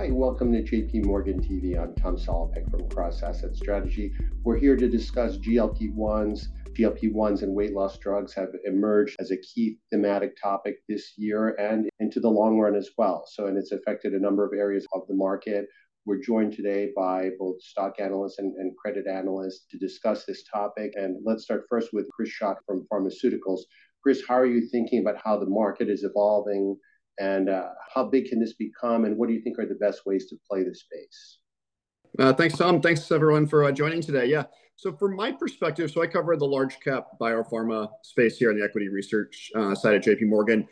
Hi, welcome to JP Morgan TV. I'm Tom Salopek from Cross Asset Strategy. We're here to discuss GLP 1s. GLP 1s and weight loss drugs have emerged as a key thematic topic this year and into the long run as well. So, and it's affected a number of areas of the market. We're joined today by both stock analysts and, and credit analysts to discuss this topic. And let's start first with Chris Schott from Pharmaceuticals. Chris, how are you thinking about how the market is evolving? And uh, how big can this become? And what do you think are the best ways to play the space? Uh, thanks, Tom. Thanks, everyone, for uh, joining today. Yeah. So, from my perspective, so I cover the large cap biopharma space here in the equity research uh, side of JP Morgan.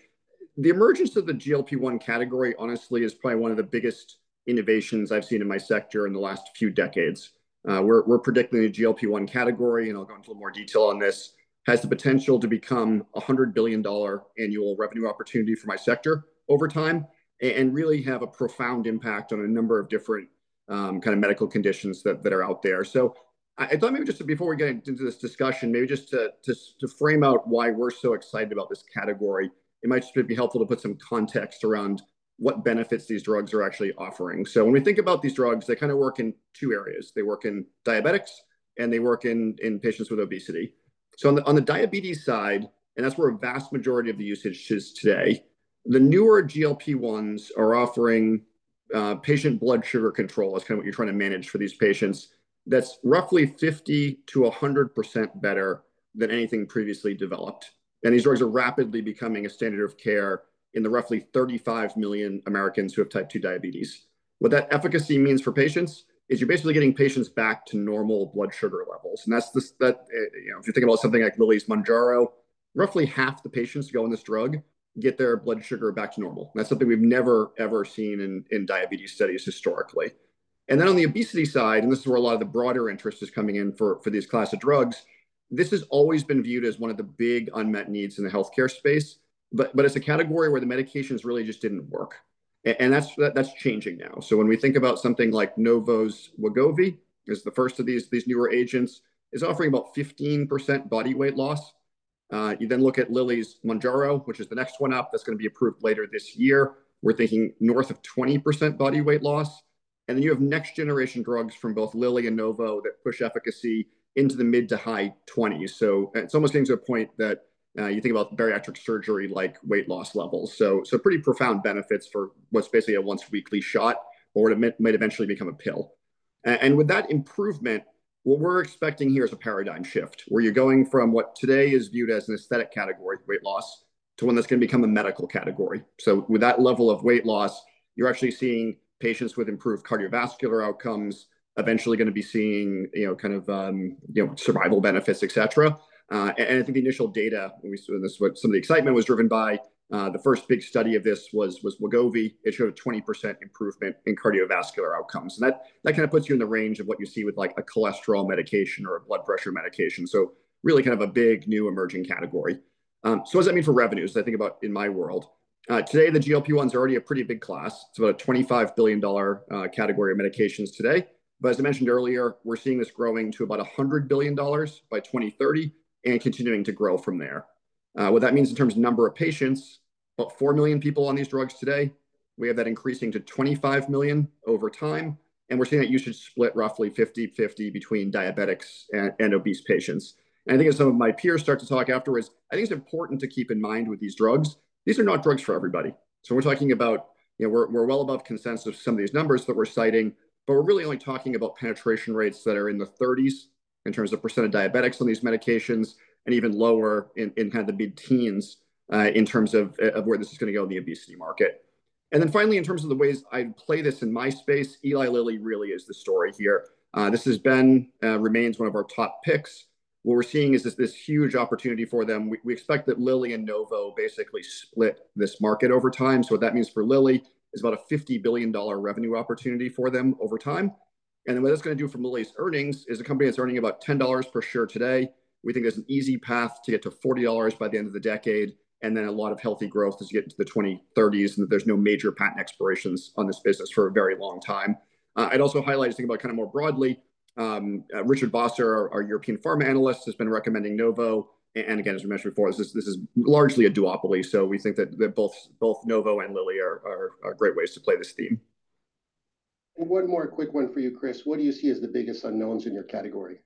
The emergence of the GLP 1 category, honestly, is probably one of the biggest innovations I've seen in my sector in the last few decades. Uh, we're, we're predicting the GLP 1 category, and I'll go into a little more detail on this, has the potential to become a $100 billion annual revenue opportunity for my sector over time and really have a profound impact on a number of different um, kind of medical conditions that, that are out there. So I, thought maybe just before we get into this discussion, maybe just to, to, to frame out why we're so excited about this category, it might just be helpful to put some context around what benefits these drugs are actually offering. So when we think about these drugs, they kind of work in two areas. They work in diabetics and they work in, in patients with obesity. So on the, on the diabetes side, and that's where a vast majority of the usage is today, the newer GLP-1s are offering uh, patient blood sugar control. That's kind of what you're trying to manage for these patients. That's roughly 50 to 100% better than anything previously developed. And these drugs are rapidly becoming a standard of care in the roughly 35 million Americans who have type 2 diabetes. What that efficacy means for patients is you're basically getting patients back to normal blood sugar levels. And that's this, that, you know, if you think about something like Lilly's Mounjaro, roughly half the patients go on this drug get their blood sugar back to normal. That's something we've never, ever seen in, in diabetes studies historically. And then on the obesity side, and this is where a lot of the broader interest is coming in for, for these class of drugs, this has always been viewed as one of the big unmet needs in the healthcare space but but it's a category where the medications really just didn't work, and, and that's that, that's changing now. So when we think about something like Novo's Wegovy, is the first of these these newer agents, is offering about 15% body weight loss. Uh, you then look at Lilly's Mounjaro, which is the next one up, that's going to be approved later this year. We're thinking north of 20% body weight loss. And then you have next generation drugs from both Lilly and Novo that push efficacy into the mid to high 20s. So it's almost getting to a point that uh, you think about bariatric surgery like weight loss levels. So, so pretty profound benefits for what's basically a once weekly shot, or it might eventually become a pill. And, and with that improvement, what we're expecting here is a paradigm shift where you're going from what today is viewed as an aesthetic category, weight loss, to one that's going to become a medical category. So, with that level of weight loss, you're actually seeing patients with improved cardiovascular outcomes, eventually going to be seeing, you know, kind of, um, you know, survival benefits, et cetera. Uh, and I think the initial data, we saw this, what some of the excitement was driven by. Uh, the first big study of this was was Wegovy. It showed a 20% improvement in cardiovascular outcomes, and that that kind of puts you in the range of what you see with like a cholesterol medication or a blood pressure medication. So really, kind of a big new emerging category. Um, so what does that mean for revenues? I think about in my world. Uh, today, the GLP-1s are already a pretty big class. It's about a $25 billion uh, category of medications today. But as I mentioned earlier, we're seeing this growing to about $100 billion by 2030 and continuing to grow from there. Uh, what that means in terms of number of patients, about 4 million people on these drugs today. We have that increasing to 25 million over time. And we're seeing that usage split roughly 50 50 between diabetics and, and obese patients. And I think as some of my peers start to talk afterwards, I think it's important to keep in mind with these drugs, these are not drugs for everybody. So we're talking about, you know, we're, we're well above consensus some of these numbers that we're citing, but we're really only talking about penetration rates that are in the 30s in terms of percent of diabetics on these medications, and even lower in, in kind of the mid teens uh, in terms of, of where this is going to go in the obesity market. And then finally, in terms of the ways I play this in my space, Eli Lilly really is the story here. Uh, this has been, uh, remains one of our top picks. What we're seeing is this, this huge opportunity for them. We, we expect that Lilly and Novo basically split this market over time. So what that means for Lilly is about a $50 billion revenue opportunity for them over time. And then what that's going to do for Lilly's earnings is a company that's earning about $10 per share today. We think there's an easy path to get to $40 by the end of the decade, and then a lot of healthy growth as you get into the 2030s, and that there's no major patent expirations on this business for a very long time. Uh, I'd also highlight, think about kind of more broadly, um, uh, Richard Vosser, our, our, European pharma analyst, has been recommending Novo. And, again, as we mentioned before, this is, this is largely a duopoly. So we think that, that both both Novo and Lilly are, are, are great ways to play this theme. One more quick one for you, Chris. What do you see as the biggest unknowns in your category?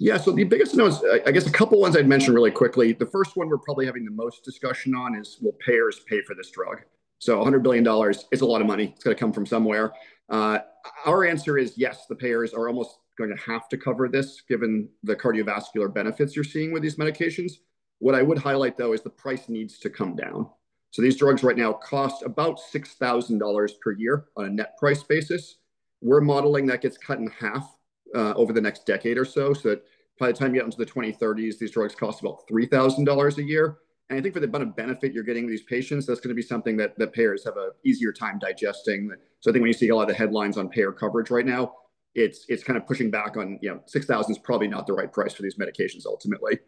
Yeah, so the biggest unknowns, I guess a couple ones I'd mention really quickly. The first one we're probably having the most discussion on is will payers pay for this drug? So $100 billion is a lot of money. It's going to come from somewhere. Uh, our answer is yes, the payers are almost going to have to cover this given the cardiovascular benefits you're seeing with these medications. What I would highlight though is the price needs to come down. So these drugs right now cost about $6,000 per year on a net price basis. We're modeling that gets cut in half uh, over the next decade or so. So that by the time you get into the 2030s, these drugs cost about $3,000 a year. And I think for the amount of benefit you're getting these patients, that's going to be something that, that payers have a easier time digesting. So I think when you see a lot of the headlines on payer coverage right now, it's it's kind of pushing back on you know 6,000 is probably not the right price for these medications ultimately.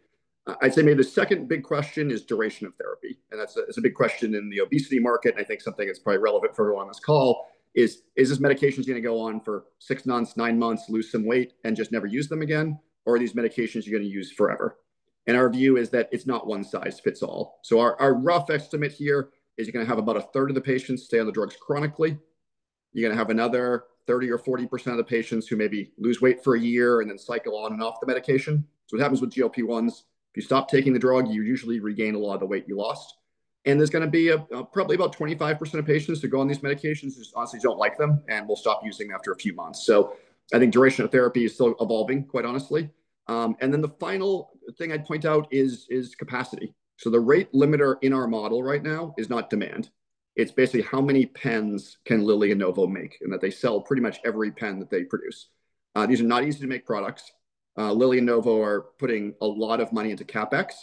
Uh, I'd say maybe the second big question is duration of therapy, and that's a, it's a big question in the obesity market. And I think something that's probably relevant for everyone on this call is is this medications going to go on for six months, nine months, lose some weight, and just never use them again, or are these medications you're going to use forever? And our view is that it's not one size fits all. So our, our rough estimate here is you're going to have about a third of the patients stay on the drugs chronically. You're going to have another 30 or 40% of the patients who maybe lose weight for a year and then cycle on and off the medication. So what happens with GLP-1s, if you stop taking the drug, you usually regain a lot of the weight you lost. And there's going to be a, a, probably about 25% of patients who go on these medications who honestly don't like them and will stop using them after a few months. So I think duration of therapy is still evolving, quite honestly. Um, and then the final thing I'd point out is, is capacity. So the rate limiter in our model right now is not demand. It's basically how many pens can Lilly and Novo make, and that they sell pretty much every pen that they produce. Uh, these are not easy to make products. Uh, Lilly and Novo are putting a lot of money into capex.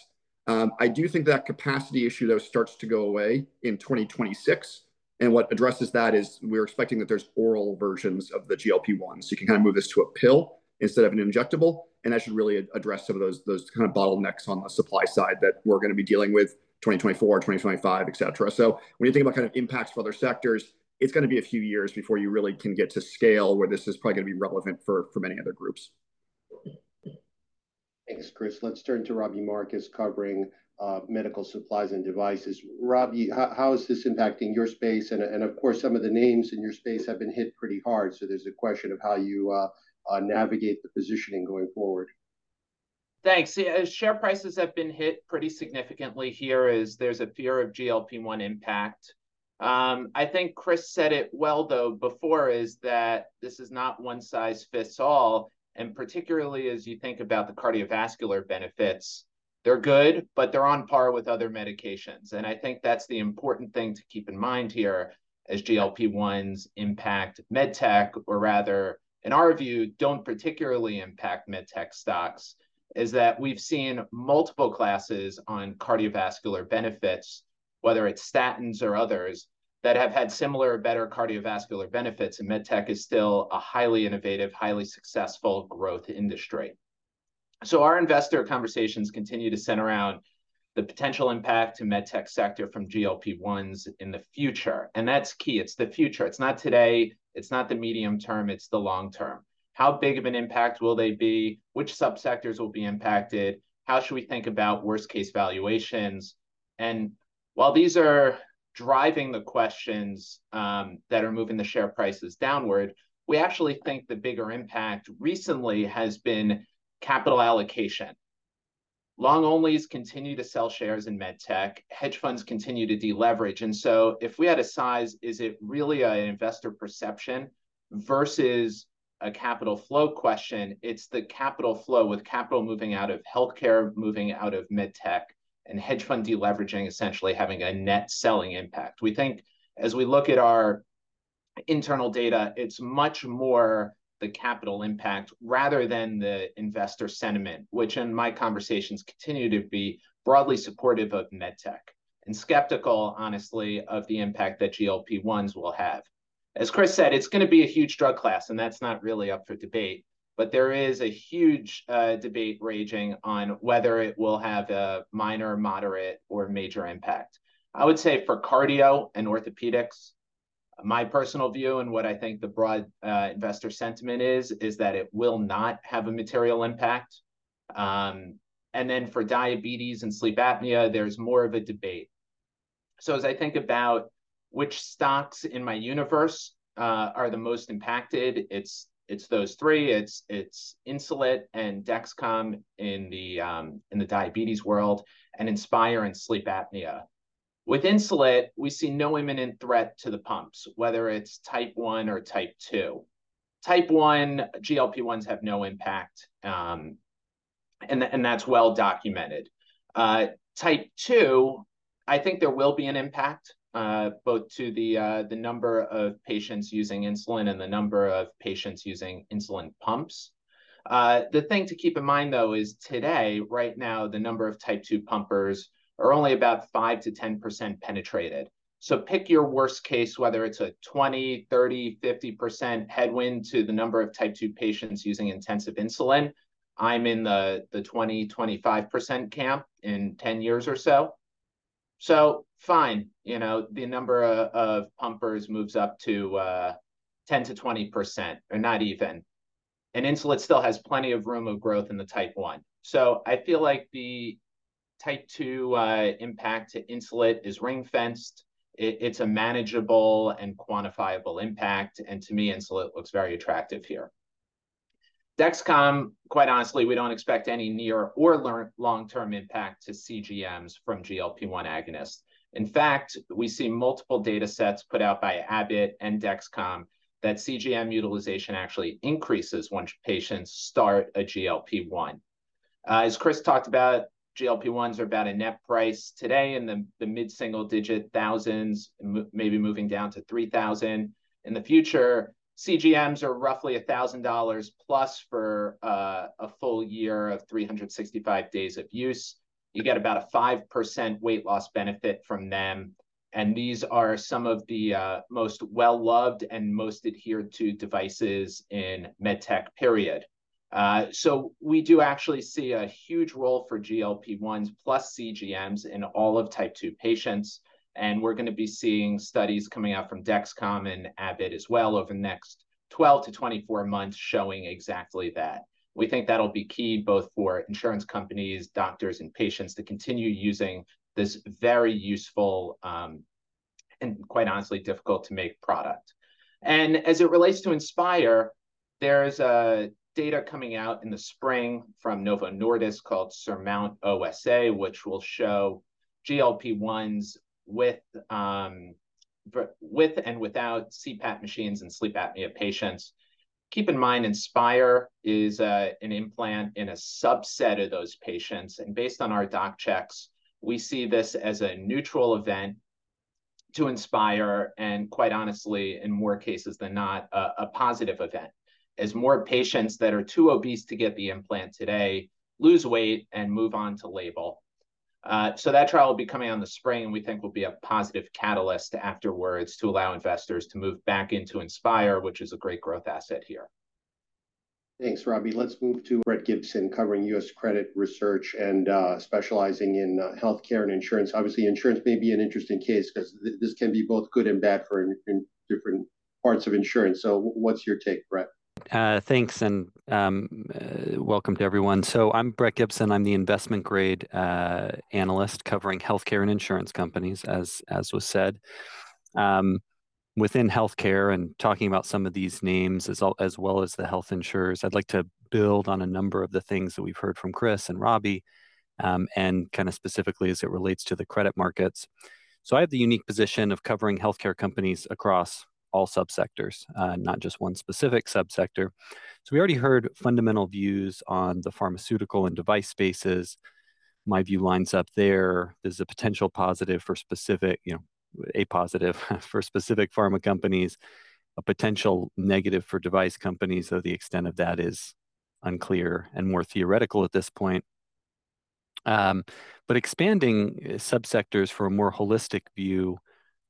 Um, I do think that capacity issue, though, starts to go away in 2026. And what addresses that is we're expecting that there's oral versions of the GLP-1. So you can kind of move this to a pill instead of an injectable. And that should really address some of those, those kind of bottlenecks on the supply side that we're going to be dealing with 2024, 2025, et cetera. So when you think about kind of impacts for other sectors, it's going to be a few years before you really can get to scale where this is probably going to be relevant for, for many other groups. Thanks, Chris. Let's turn to Robbie Marcus covering uh, medical supplies and devices. Robbie, how, is this impacting your space? And, and of course, some of the names in your space have been hit pretty hard. So there's a question of how you uh, uh, navigate the positioning going forward. Thanks. Share prices have been hit pretty significantly here as there's a fear of GLP-1 impact. Um, I think Chris said it well, though, before, is that this is not one size fits all. And particularly as you think about the cardiovascular benefits, they're good, but they're on par with other medications. And I think that's the important thing to keep in mind here as GLP-1s impact medtech, or rather, in our view, don't particularly impact medtech stocks is that we've seen multiple classes on cardiovascular benefits, whether it's statins or others, that have had similar or better cardiovascular benefits, and medtech is still a highly innovative, highly successful growth industry. So our investor conversations continue to center around the potential impact to medtech sector from GLP-1s in the future. And that's key. It's the future. It's not today. It's not the medium term. It's the long term. How big of an impact will they be? Which subsectors will be impacted? How should we think about worst case valuations? And while these are driving the questions um, that are moving the share prices downward, we actually think the bigger impact recently has been capital allocation. Long onlys continue to sell shares in medtech. Hedge funds continue to deleverage. And so, if we had a size, is it really an investor perception versus a capital flow question. It's the capital flow with capital moving out of healthcare, moving out of medtech, and hedge fund deleveraging essentially having a net selling impact. We think as we look at our internal data, it's much more the capital impact rather than the investor sentiment, which in my conversations continue to be broadly supportive of medtech and skeptical, honestly, of the impact that GLP 1s will have as Chris said, it's going to be a huge drug class, and that's not really up for debate. But there is a huge uh, debate raging on whether it will have a minor, moderate, or major impact. I would say for cardio and orthopedics, my personal view and what I think the broad uh, investor sentiment is, is that it will not have a material impact. Um, and then for diabetes and sleep apnea, there's more of a debate. So as I think about which stocks in my universe uh, are the most impacted. It's it's those three. It's it's Insulet and Dexcom in the um, in the diabetes world, and Inspire and sleep apnea. With Insulet, we see no imminent threat to the pumps, whether it's type one or type two. Type one GLP ones have no impact, um, and and that's well documented. Uh, type two, I think there will be an impact uh, both to the uh, the number of patients using insulin and the number of patients using insulin pumps. Uh, the thing to keep in mind, though, is today, right now, the number of type 2 pumpers are only about 5 to 10% penetrated. So pick your worst case, whether it's a 20, 30, 50% headwind to the number of type 2 patients using intensive insulin. I'm in the, the 20, 25% camp in 10 years or so. So fine, you know, the number of, of pumpers moves up to uh, 10 to 20%, or not even. And Insulet still has plenty of room of growth in the type 1. So I feel like the type 2 uh, impact to Insulet is ring fenced. It, it's a manageable and quantifiable impact. And to me, Insulet looks very attractive here. Dexcom, quite honestly, we don't expect any near or long-term impact to CGMs from GLP-1 agonists. In fact, we see multiple data sets put out by Abbott and Dexcom that CGM utilization actually increases once patients start a GLP-1. Uh, as Chris talked about, GLP-1s are about a net price today in the, mid-single digit thousands, maybe moving down to 3,000. In the future, CGMs are roughly $1,000 plus for uh, a full year of 365 days of use. You get about a 5% weight loss benefit from them. And these are some of the uh, most well loved and most adhered to devices in medtech, period. Uh, so we do actually see a huge role for GLP 1s plus CGMs in all of type 2 patients. And we're going to be seeing studies coming out from Dexcom and Abbott as well over the next 12 to 24 months showing exactly that. We think that'll be key both for insurance companies, doctors, and patients to continue using this very useful um, and quite honestly difficult to make product. And as it relates to Inspire, there's a data coming out in the spring from Novo Nordisk called Surmount OSA, which will show GLP-1s with um, with and without CPAP machines and sleep apnea patients. Keep in mind, Inspire is uh, an implant in a subset of those patients. And based on our doc checks, we see this as a neutral event to Inspire, and quite honestly, in more cases than not, a, a positive event. As more patients that are too obese to get the implant today lose weight and move on to label, uh, so that trial will be coming on the spring, and we think will be a positive catalyst afterwards to allow investors to move back into Inspire, which is a great growth asset here. Thanks, Robbie. Let's move to Brett Gibson, covering U.S. credit research and uh, specializing in uh, healthcare and insurance. Obviously, insurance may be an interesting case because th this can be both good and bad for in, in different parts of insurance. So, what's your take, Brett? Uh, thanks, and um, uh, welcome to everyone. So I'm Brett Gibson. I'm the investment grade uh, analyst covering healthcare and insurance companies, as as was said. Um, within healthcare and talking about some of these names as, as well as the health insurers, I'd like to build on a number of the things that we've heard from Chris and Robbie, um, and kind of specifically as it relates to the credit markets. So I have the unique position of covering healthcare companies across all subsectors, uh, not just one specific subsector. So we already heard fundamental views on the pharmaceutical and device spaces. My view lines up there. There's a potential positive for specific, you know, a positive for specific pharma companies, a potential negative for device companies, though the extent of that is unclear and more theoretical at this point. Um, but expanding uh, subsectors for a more holistic view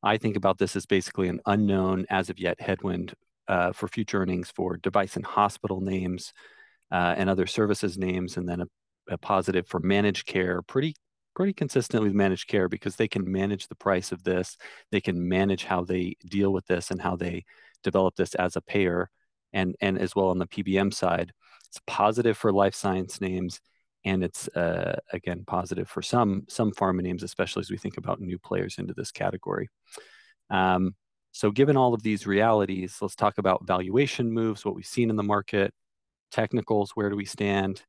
I think about this as basically an unknown as of yet headwind uh, for future earnings for device and hospital names uh, and other services names, and then a, a, positive for managed care. Pretty pretty consistent with managed care because they can manage the price of this, they can manage how they deal with this and how they develop this as a payer, and and as well on the PBM side. It's positive for life science names and it's uh, again positive for some some pharma names, especially as we think about new players into this category. Um, So given all of these realities, let's talk about valuation moves, what we've seen in the market, technicals, where do we stand,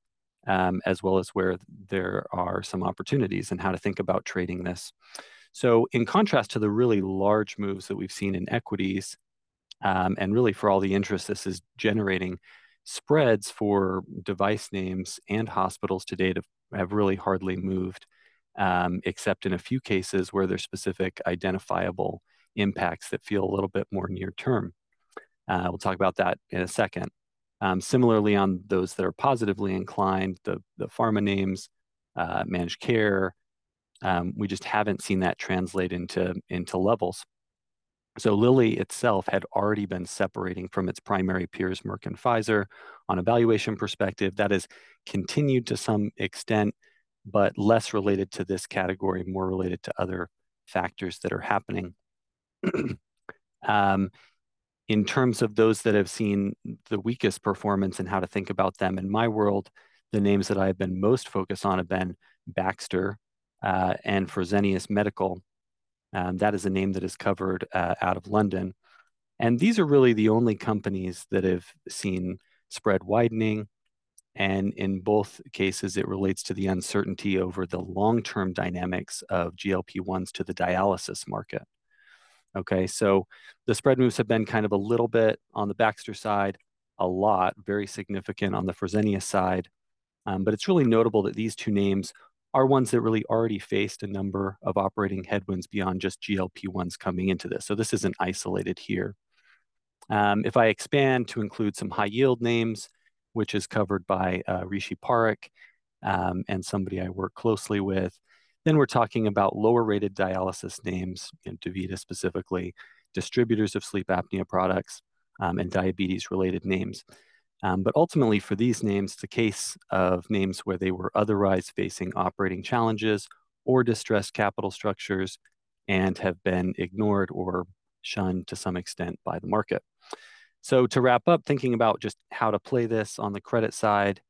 um, as well as where there are some opportunities and how to think about trading this. So in contrast to the really large moves that we've seen in equities, um, and really for all the interest this is generating, spreads for device names and hospitals to date have, have really hardly moved, um, except in a few cases where there's specific identifiable impacts that feel a little bit more near term. Uh, we'll talk about that in a second. Um, similarly, on those that are positively inclined, the, the pharma names, uh, managed care, um, we just haven't seen that translate into, into levels. So Lilly itself had already been separating from its primary peers, Merck and Pfizer, on a valuation perspective. That has continued to some extent, but less related to this category, more related to other factors that are happening. um, in terms of those that have seen the weakest performance and how to think about them, in my world, the names that I've been most focused on have been Baxter uh, and Fresenius Medical. Um, that is a name that is covered uh, out of London. And these are really the only companies that have seen spread widening. And in both cases, it relates to the uncertainty over the long term dynamics of GLP 1s to the dialysis market. Okay, so the spread moves have been kind of a little bit on the Baxter side, a lot, very significant on the Fresenius side. Um, but it's really notable that these two names are ones that really already faced a number of operating headwinds beyond just GLP-1s coming into this. So this isn't isolated here. Um, if I expand to include some high yield names, which is covered by uh, Rishi Parekh um, and somebody I work closely with, then we're talking about lower rated dialysis names, you know, DaVita specifically, distributors of sleep apnea products, um, and diabetes related names. Um, but ultimately, for these names, the case of names where they were otherwise facing operating challenges or distressed capital structures and have been ignored or shunned to some extent by the market. So, to wrap up, thinking about just how to play this on the credit side,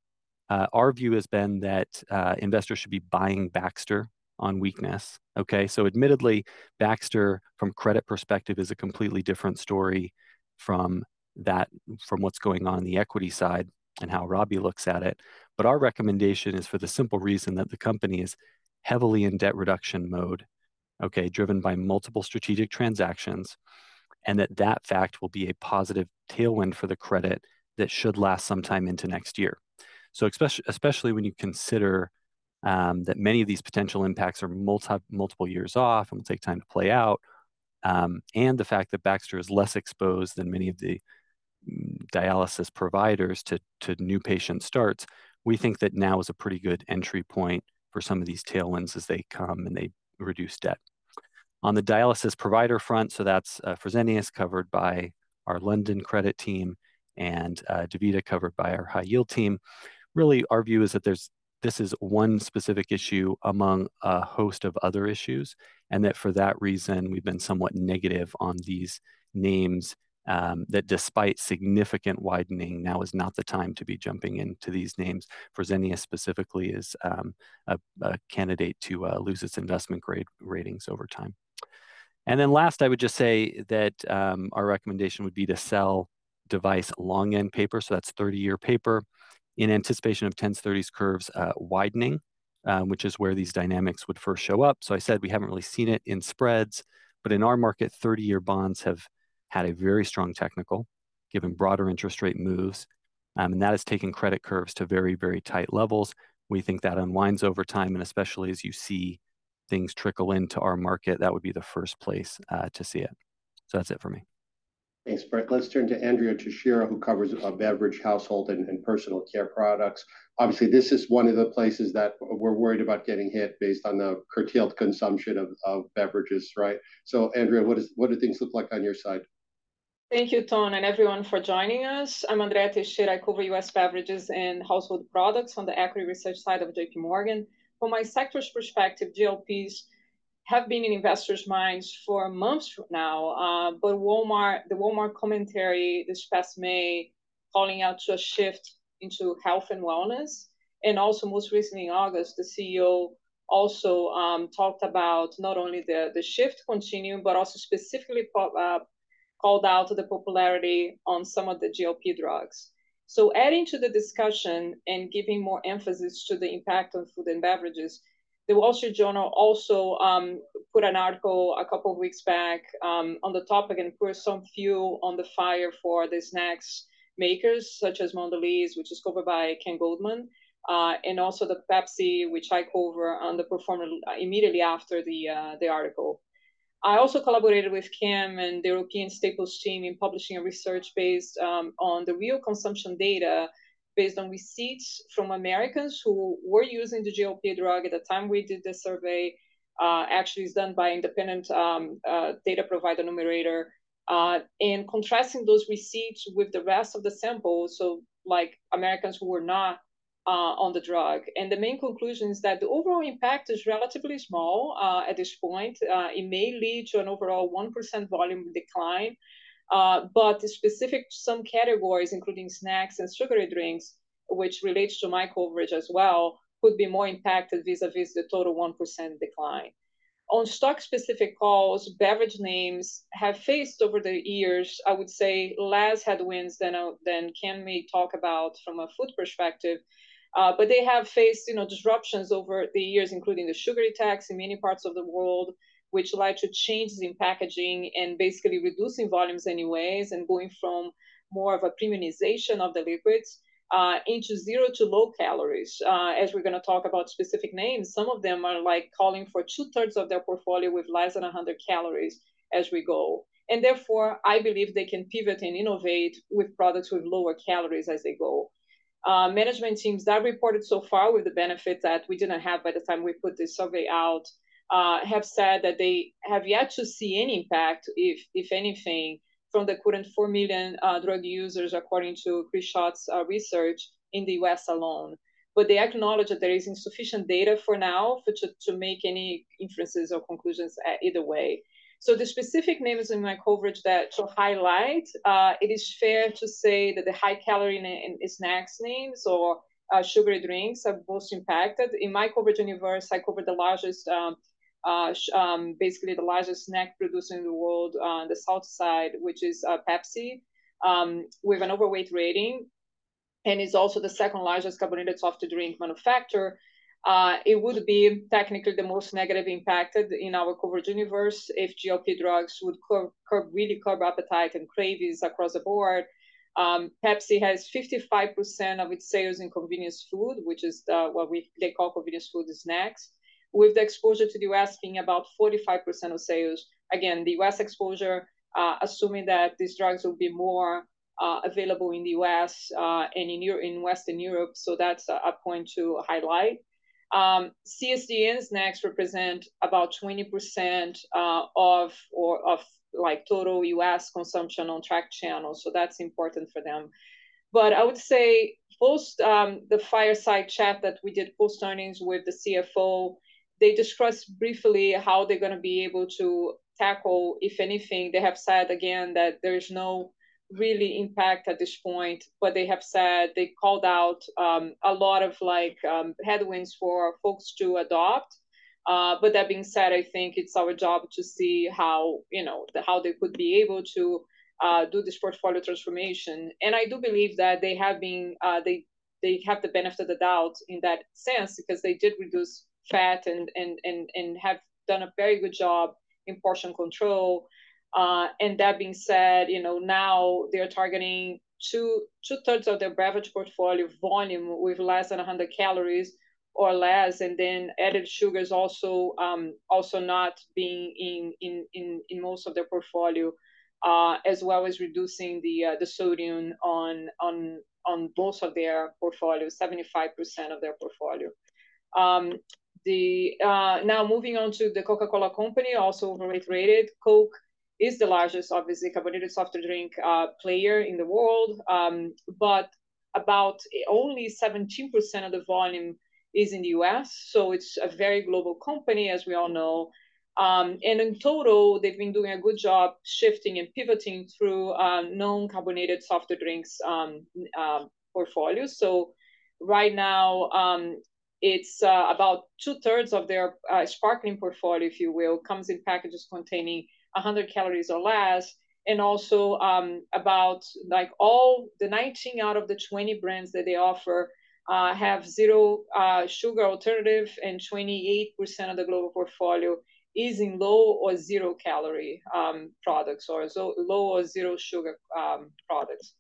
uh, our view has been that uh, investors should be buying Baxter on weakness. Okay, so admittedly, Baxter, from credit perspective, is a completely different story from that from what's going on in the equity side and how Robbie looks at it. But our recommendation is for the simple reason that the company is heavily in debt reduction mode, okay, driven by multiple strategic transactions, and that that fact will be a positive tailwind for the credit that should last sometime into next year. So especially, especially when you consider um, that many of these potential impacts are multi, multiple years off and will take time to play out, um, and the fact that Baxter is less exposed than many of the dialysis providers to, to new patient starts, we think that now is a pretty good entry point for some of these tailwinds as they come and they reduce debt. On the dialysis provider front, so that's uh, Fresenius covered by our London credit team and uh, DaVita covered by our high yield team. Really, our view is that there's this is one specific issue among a host of other issues, and that for that reason, we've been somewhat negative on these names um, that despite significant widening, now is not the time to be jumping into these names. Fresenius specifically is um, a, a, candidate to uh, lose its investment grade ratings over time. And then last, I would just say that um, our recommendation would be to sell device long end paper, so that's 30 year paper, in anticipation of 10s 30s curves uh, widening, um, which is where these dynamics would first show up. So I said we haven't really seen it in spreads, but in our market, 30 year bonds have had a very strong technical, given broader interest rate moves, um, and that has taken credit curves to very, very tight levels. We think that unwinds over time, and especially as you see things trickle into our market, that would be the first place uh, to see it. So that's it for me. Thanks, Brett. Let's turn to Andrea Teixeira, who covers uh, beverage, household, and, and, personal care products. Obviously, this is one of the places that we're worried about getting hit based on the curtailed consumption of, of beverages, right? So, Andrea, what, is, what do things look like on your side? Thank you, Tom, and everyone for joining us. I'm Andrea Teixeira. I cover U.S. beverages and household products on the equity research side of JP Morgan. From my sector's perspective, GLPs have been in investors' minds for months now, uh, but Walmart, the Walmart commentary this past May, calling out to a shift into health and wellness, and also most recently in August, the CEO also um, talked about not only the, shift continue, but also specifically uh, called out the popularity on some of the GLP drugs. So adding to the discussion and giving more emphasis to the impact on food and beverages, the Wall Street Journal also um, put an article a couple of weeks back um, on the topic and put some fuel on the fire for the snacks makers, such as Mondelez, which is covered by Ken Goldman, uh, and also the Pepsi, which I cover on the performer immediately after the uh, the article. I also collaborated with Ken and the European Staples team in publishing a research based um, on the real consumption data based on receipts from Americans who were using the GLP drug at the time we did the survey. Uh, actually, is done by independent um, uh, data provider Numerator, uh, and contrasting those receipts with the rest of the sample. So, like Americans who were not uh, on the drug. And the main conclusion is that the overall impact is relatively small uh, at this point. Uh, it may lead to an overall 1% volume decline, uh, but specific to some categories, including snacks and sugary drinks, which relates to my coverage as well, could be more impacted vis-a-vis the total 1% decline. On stock-specific calls, beverage names have faced over the years, I would say, less headwinds than, uh, than Ken may talk about from a food perspective, uh, but they have faced, you know, disruptions over the years, including the sugar tax in many parts of the world, which led to changes in packaging and basically reducing volumes anyways, and going from more of a premiumization of the liquids uh, into zero to low calories. Uh, as we're going to talk about specific names, some of them are like calling for two thirds of their portfolio with less than 100 calories as we go. And therefore, I believe they can pivot and innovate with products with lower calories as they go uh, management teams that reported so far with the benefits that we didn't have by the time we put this survey out uh, have said that they have yet to see any impact, if if anything, from the current 4 million uh, drug users, according to Chris Schott's uh, research in the US alone. But they acknowledge that there is insufficient data for now for, to, to make any inferences or conclusions uh, either way. So the specific names in my coverage that to highlight, uh, it is fair to say that the high calorie in snacks names or uh, sugary drinks are most impacted. In my coverage universe, I covered the largest, um, uh, um, basically the largest snack producer in the world on the south side, which is uh, Pepsi, um, with an overweight rating, and is also the second largest carbonated soft drink manufacturer uh, it would be technically the most negative impacted in our coverage universe if GLP drugs would curb, curb really curb appetite and cravings across the board. Um, Pepsi has 55% of its sales in convenience food, which is the, what we they call convenience food snacks, with the exposure to the US being about 45% of sales. Again, the US exposure, uh, assuming that these drugs will be more uh, available in the US uh, and in, Euro- in Western Europe. So that's a, a point to highlight. Um, CSDNs next represent about 20% uh, of or of like total US consumption on track channels. So that's important for them. But I would say post um, the fireside chat that we did post earnings with the CFO, they discussed briefly how they're going to be able to tackle, if anything, they have said again that there's no really impact at this point, but they have said they called out um, a lot of like um, headwinds for folks to adopt. Uh, but that being said, I think it's our job to see how you know the, how they could be able to uh, do this portfolio transformation. And I do believe that they have been uh, they they have the benefit of the doubt in that sense because they did reduce fat and and and and have done a very good job in portion control. Uh, and that being said, you know, now they're targeting two two thirds of their beverage portfolio volume with less than 100 calories or less, and then added sugars also um, also not being in in in, in most of their portfolio, uh, as well as reducing the uh, the sodium on on on most of their portfolio, 75% of their portfolio. Um, the uh, now moving on to the Coca-Cola company, also overweight rated. Coke is the largest, obviously, carbonated soft drink uh, player in the world, um, but about only 17% of the volume is in the US. So it's a very global company, as we all know. Um, and in total, they've been doing a good job shifting and pivoting through uh, non-carbonated soft drinks um, uh, portfolios. So right now, um, it's uh, about two thirds of their uh, sparkling portfolio, if you will, comes in packages containing 100 calories or less. and also um, about like all the 19 out of the 20 brands that they offer uh, have zero uh, sugar alternative, and 28% of the global portfolio is in low or zero calorie um, products or so low or zero sugar um, products.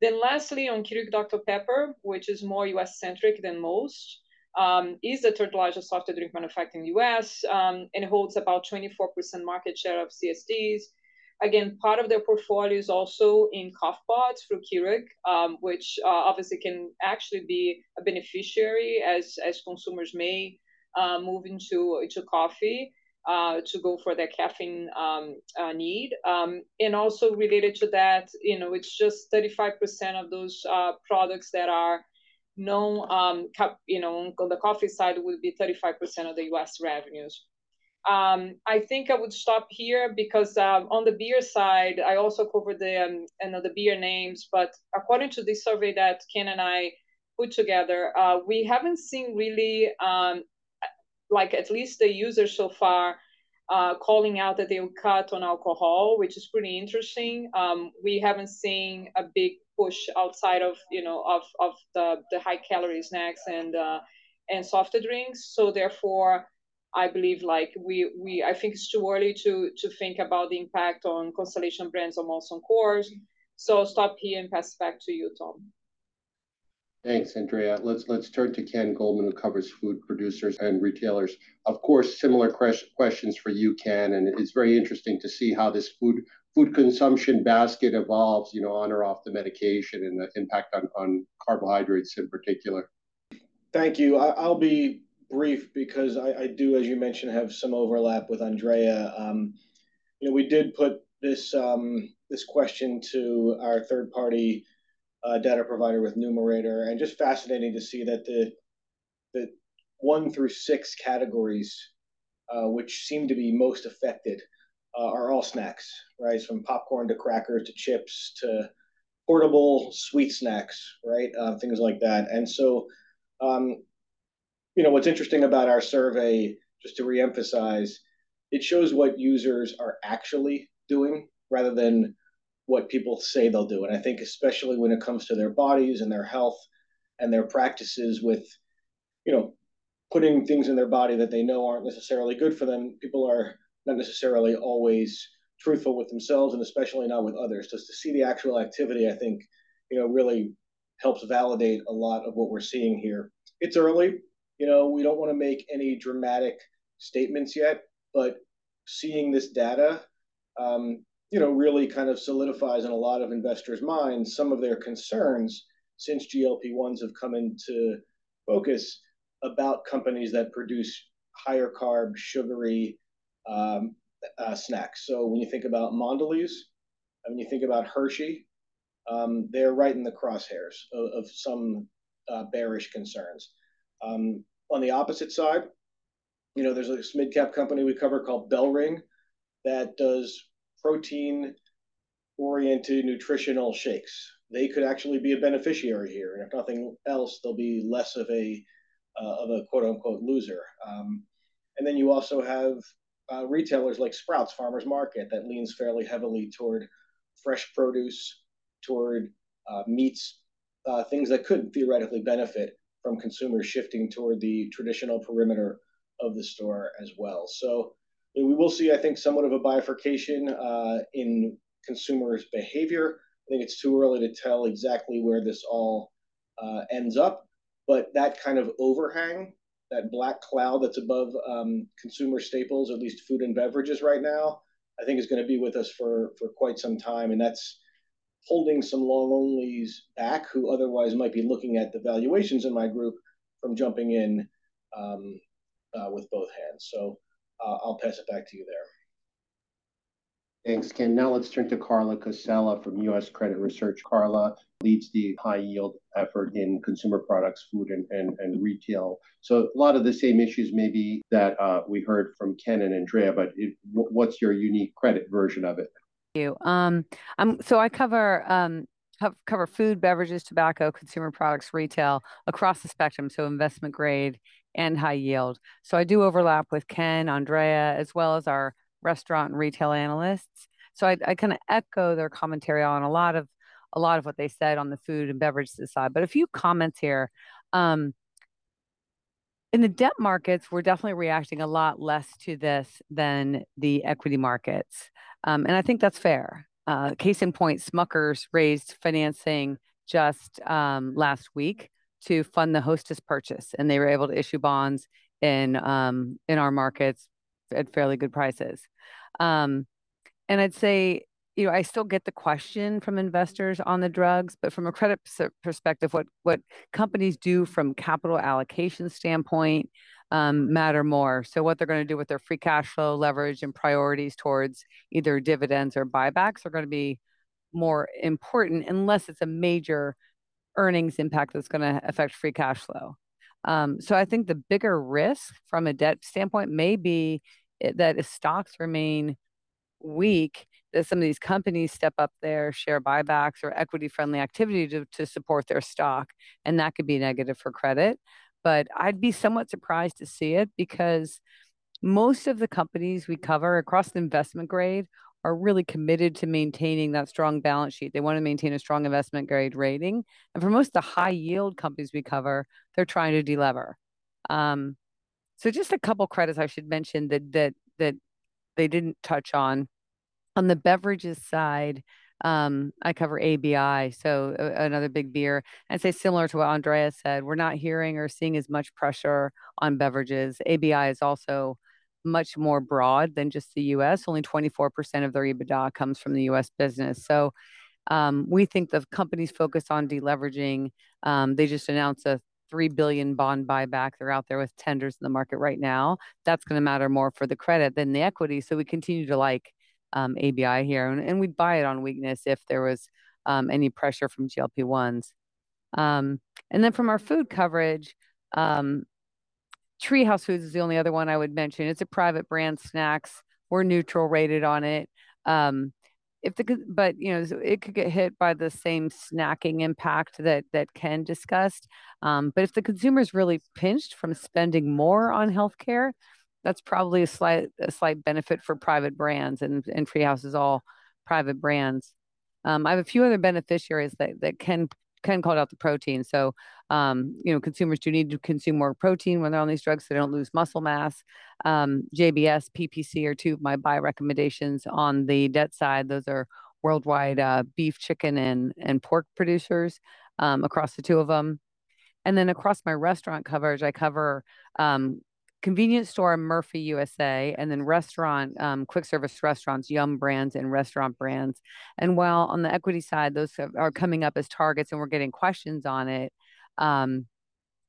Then lastly, on Keurig Dr. Pepper, which is more US centric than most, um, is the third largest soft drink manufacturer in the US um, and holds about 24% market share of CSDs. Again, part of their portfolio is also in cough pods through Keurig, um, which uh, obviously can actually be a beneficiary as, as consumers may uh, move into, into coffee. Uh, to go for their caffeine um, uh, need. Um, and also related to that, you know, it's just 35% of those uh, products that are known, um, you know, on the coffee side would be 35% of the US revenues. Um, I think I would stop here because um, on the beer side, I also covered the um, you know, the beer names, but according to this survey that Ken and I put together, uh, we haven't seen really um, like at least the users so far uh, calling out that they will cut on alcohol, which is pretty interesting. Um, we haven't seen a big push outside of you know of of the the high calorie snacks and uh, and soft drinks. So therefore, I believe like we we I think it's too early to to think about the impact on Constellation Brands or Molson Coors. So I'll stop here and pass back to you, Tom. Thanks, Andrea. Let's let's turn to Ken Goldman, who covers food producers and retailers. Of course, similar questions for you, Ken, and it's very interesting to see how this food food consumption basket evolves, you know, on or off the medication and the impact on, on carbohydrates in particular. Thank you. I, will be brief because I, I, do, as you mentioned, have some overlap with Andrea. Um, you know, we did put this um, this question to our third party uh, data provider with Numerator, and just fascinating to see that the the one through six categories, uh, which seem to be most affected, uh, are all snacks, right? From popcorn to crackers to chips to portable sweet snacks, right? Uh, things like that. And so, um, you know, what's interesting about our survey, just to reemphasize, it shows what users are actually doing rather than what people say they'll do. And I think especially when it comes to their bodies and their health and their practices with, you know, putting things in their body that they know aren't necessarily good for them, people are not necessarily always truthful with themselves and especially not with others. Just to see the actual activity, I think, you know, really helps validate a lot of what we're seeing here. It's early, you know, we don't want to make any dramatic statements yet, but seeing this data, um, you know, really kind of solidifies in a lot of investors' minds some of their concerns since GLP ones have come into focus about companies that produce higher carb, sugary um, uh, snacks. So when you think about Mondelez, when you think about Hershey, um, they're right in the crosshairs of, of some uh, bearish concerns. Um, on the opposite side, you know, there's a mid cap company we cover called BellRing that does protein oriented nutritional shakes. They could actually be a beneficiary here, and if nothing else, they'll be less of a uh, of a quote unquote loser. Um, and then you also have uh, retailers like Sprouts Farmers Market that leans fairly heavily toward fresh produce, toward uh, meats, uh, things that could theoretically benefit from consumers shifting toward the traditional perimeter of the store as well. So we will see, I think, somewhat of a bifurcation uh, in consumers' behavior. I think it's too early to tell exactly where this all uh, ends up, but that kind of overhang, that black cloud that's above um, consumer staples, at least food and beverages right now, I think is going to be with us for for quite some time, and that's holding some long onlys back who otherwise might be looking at the valuations in my group from jumping in um, uh, with both hands. So uh, I'll pass it back to you there. Thanks, Ken. Now let's turn to Carla Casella from U.S. Credit Research. Carla leads the high yield effort in consumer products, food, and, and, and retail. So a lot of the same issues maybe that uh, we heard from Ken and Andrea, but it, what's your unique credit version of it? you. Um, I'm so I cover um cover food, beverages, tobacco, consumer products, retail across the spectrum. So investment grade and high yield. So I do overlap with Ken, Andrea, as well as our restaurant and retail analysts. So I, I kind of echo their commentary on a lot of a lot of what they said on the food and beverages side. But a few comments here. Um, in the debt markets, we're definitely reacting a lot less to this than the equity markets. Um, and I think that's fair. Uh, case in point, Smuckers raised financing just um, last week to fund the hostess purchase, and they were able to issue bonds in um, in our markets at fairly good prices. Um, and I'd say, you know, I still get the question from investors on the drugs, but from a credit perspective, what what companies do from capital allocation standpoint um, matter more. So what they're going to do with their free cash flow leverage and priorities towards either dividends or buybacks are going to be more important unless it's a major earnings impact that's going to affect free cash flow. Um, so I think the bigger risk from a debt standpoint may be that if stocks remain weak, that some of these companies step up their share buybacks or equity friendly activity to, to support their stock. And that could be negative for credit. But I'd be somewhat surprised to see it because most of the companies we cover across the investment grade are really committed to maintaining that strong balance sheet. They want to maintain a strong investment grade rating. And for most of the high yield companies we cover, they're trying to delever. Um, so just a couple credits I should mention that that that they didn't touch on. On the beverages side, um, I cover ABI, so uh, another big beer. I'd say similar to what Andrea said, we're not hearing or seeing as much pressure on beverages. ABI is also much more broad than just the US. Only 24% of their EBITDA comes from the US business. So um, we think the companies focused on deleveraging. Um, they just announced a 3 billion bond buyback. They're out there with tenders in the market right now. That's going to matter more for the credit than the equity. So we continue to like um, ABI here, and, and, we'd buy it on weakness if there was um, any pressure from GLP-1s. Um, and then from our food coverage, um, Treehouse Foods is the only other one I would mention. It's a private brand snacks. We're neutral rated on it. Um, if the but you know it could get hit by the same snacking impact that that Ken discussed. Um, but if the consumer is really pinched from spending more on healthcare, that's probably a slight a slight benefit for private brands, and and Treehouse is all private brands. Um, I have a few other beneficiaries that that Ken Ken called out the protein. So, um, you know, consumers do need to consume more protein when they're on these drugs so they don't lose muscle mass. Um, JBS, PPC are two of my buy recommendations on the debt side. Those are worldwide uh, beef, chicken, and, and pork producers um, across the two of them. And then across my restaurant coverage, I cover um, convenience store Murphy USA, and then restaurant, um, quick service restaurants, Yum Brands and Restaurant Brands. And while on the equity side, those are coming up as targets and we're getting questions on it, um,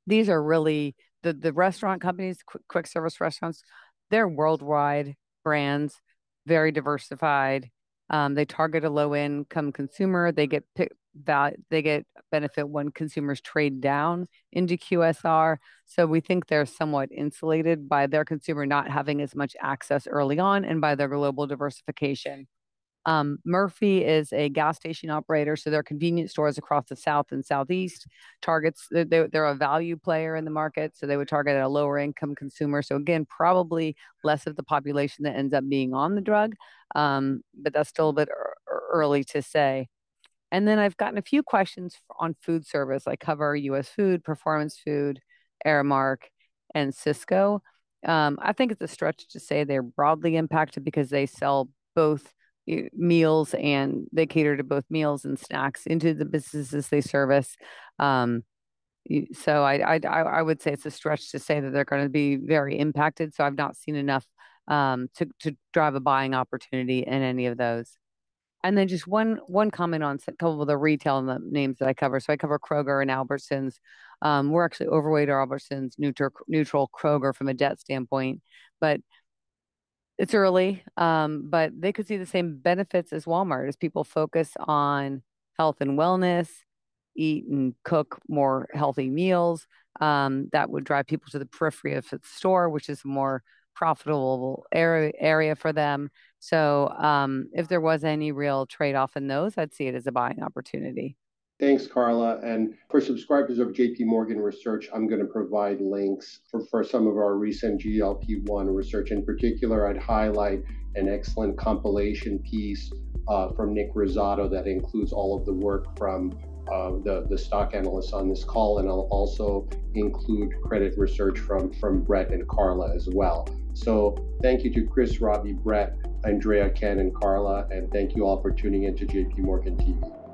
these are really the, the restaurant companies, quick, quick service restaurants, they're worldwide brands, very diversified. Um, they target a low income consumer. They get pick, val- they get benefit when consumers trade down into QSR. So we think they're somewhat insulated by their consumer not having as much access early on and by their global diversification. Um, Murphy is a gas station operator, so their convenience stores across the South and Southeast targets, they're, they're a value player in the market, so they would target a lower income consumer. So again, probably less of the population that ends up being on the drug, um, but that's still a bit early to say. And then I've gotten a few questions on food service. I cover US Food, Performance Food, Aramark, and Sysco. Um, I think it's a stretch to say they're broadly impacted because they sell both meals and they cater to both meals and snacks into the businesses they service. Um, so I, I, I would say it's a stretch to say that they're going to be very impacted. So I've not seen enough um, to to drive a buying opportunity in any of those. And then just one one comment on a couple of the retail and the names that I cover. So I cover Kroger and Albertsons. Um, we're actually overweight Albertsons, neutral neutral Kroger from a debt standpoint, but it's early. Um, but they could see the same benefits as Walmart as people focus on health and wellness, eat and cook more healthy meals. Um, that would drive people to the periphery of the store, which is a more profitable area area for them. So um, if there was any real trade off in those, I'd see it as a buying opportunity. Thanks, Carla. And for subscribers of JP Morgan Research, I'm going to provide links for, for some of our recent GLP 1 research. In particular, I'd highlight an excellent compilation piece uh, from Nick Rosato that includes all of the work from uh, the, the stock analysts on this call. And I'll also include credit research from, from Brett and Carla as well. So thank you to Chris, Robbie, Brett, Andrea, Ken, and Carla. And thank you all for tuning in to JP Morgan TV.